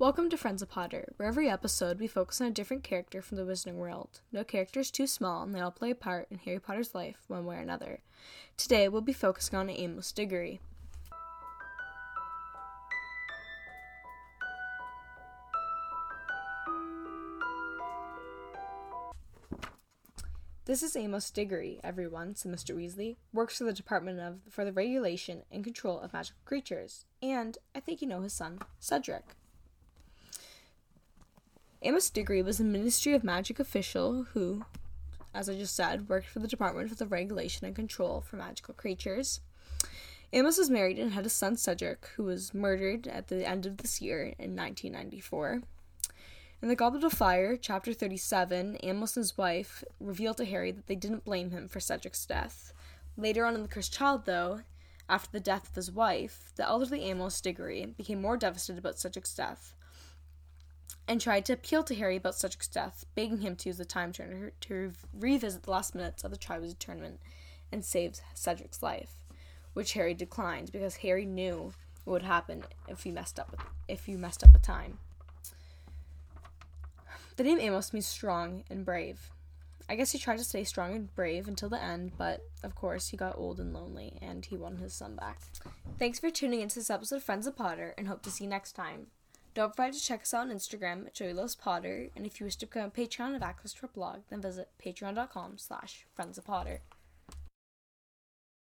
Welcome to Friends of Potter, where every episode we focus on a different character from the Wizarding World. No character is too small, and they all play a part in Harry Potter's life, one way or another. Today, we'll be focusing on Amos Diggory. This is Amos Diggory, everyone, said Mr. Weasley. Works for the Department of for the Regulation and Control of Magical Creatures. And I think you know his son, Cedric. Amos Diggory was a Ministry of Magic official who, as I just said, worked for the Department for the Regulation and Control for Magical Creatures. Amos was married and had a son, Cedric, who was murdered at the end of this year in 1994. In The Goblet of Fire, chapter 37, Amos and his wife revealed to Harry that they didn't blame him for Cedric's death. Later on in The Cursed Child, though, after the death of his wife, the elderly Amos Diggory became more devastated about Cedric's death and tried to appeal to Harry about Cedric's death, begging him to use the time turner to revisit the last minutes of the Triwizard Tournament and save Cedric's life, which Harry declined because Harry knew what would happen if he messed up with, if you messed up with time. The name Amos means strong and brave. I guess he tried to stay strong and brave until the end, but of course he got old and lonely and he wanted his son back. Thanks for tuning into this episode of Friends of Potter and hope to see you next time. Don't forget to check us out on Instagram at Joey Loves Potter, and if you wish to become a Patreon of access to our blog, then visit patreon.com slash friends of Potter.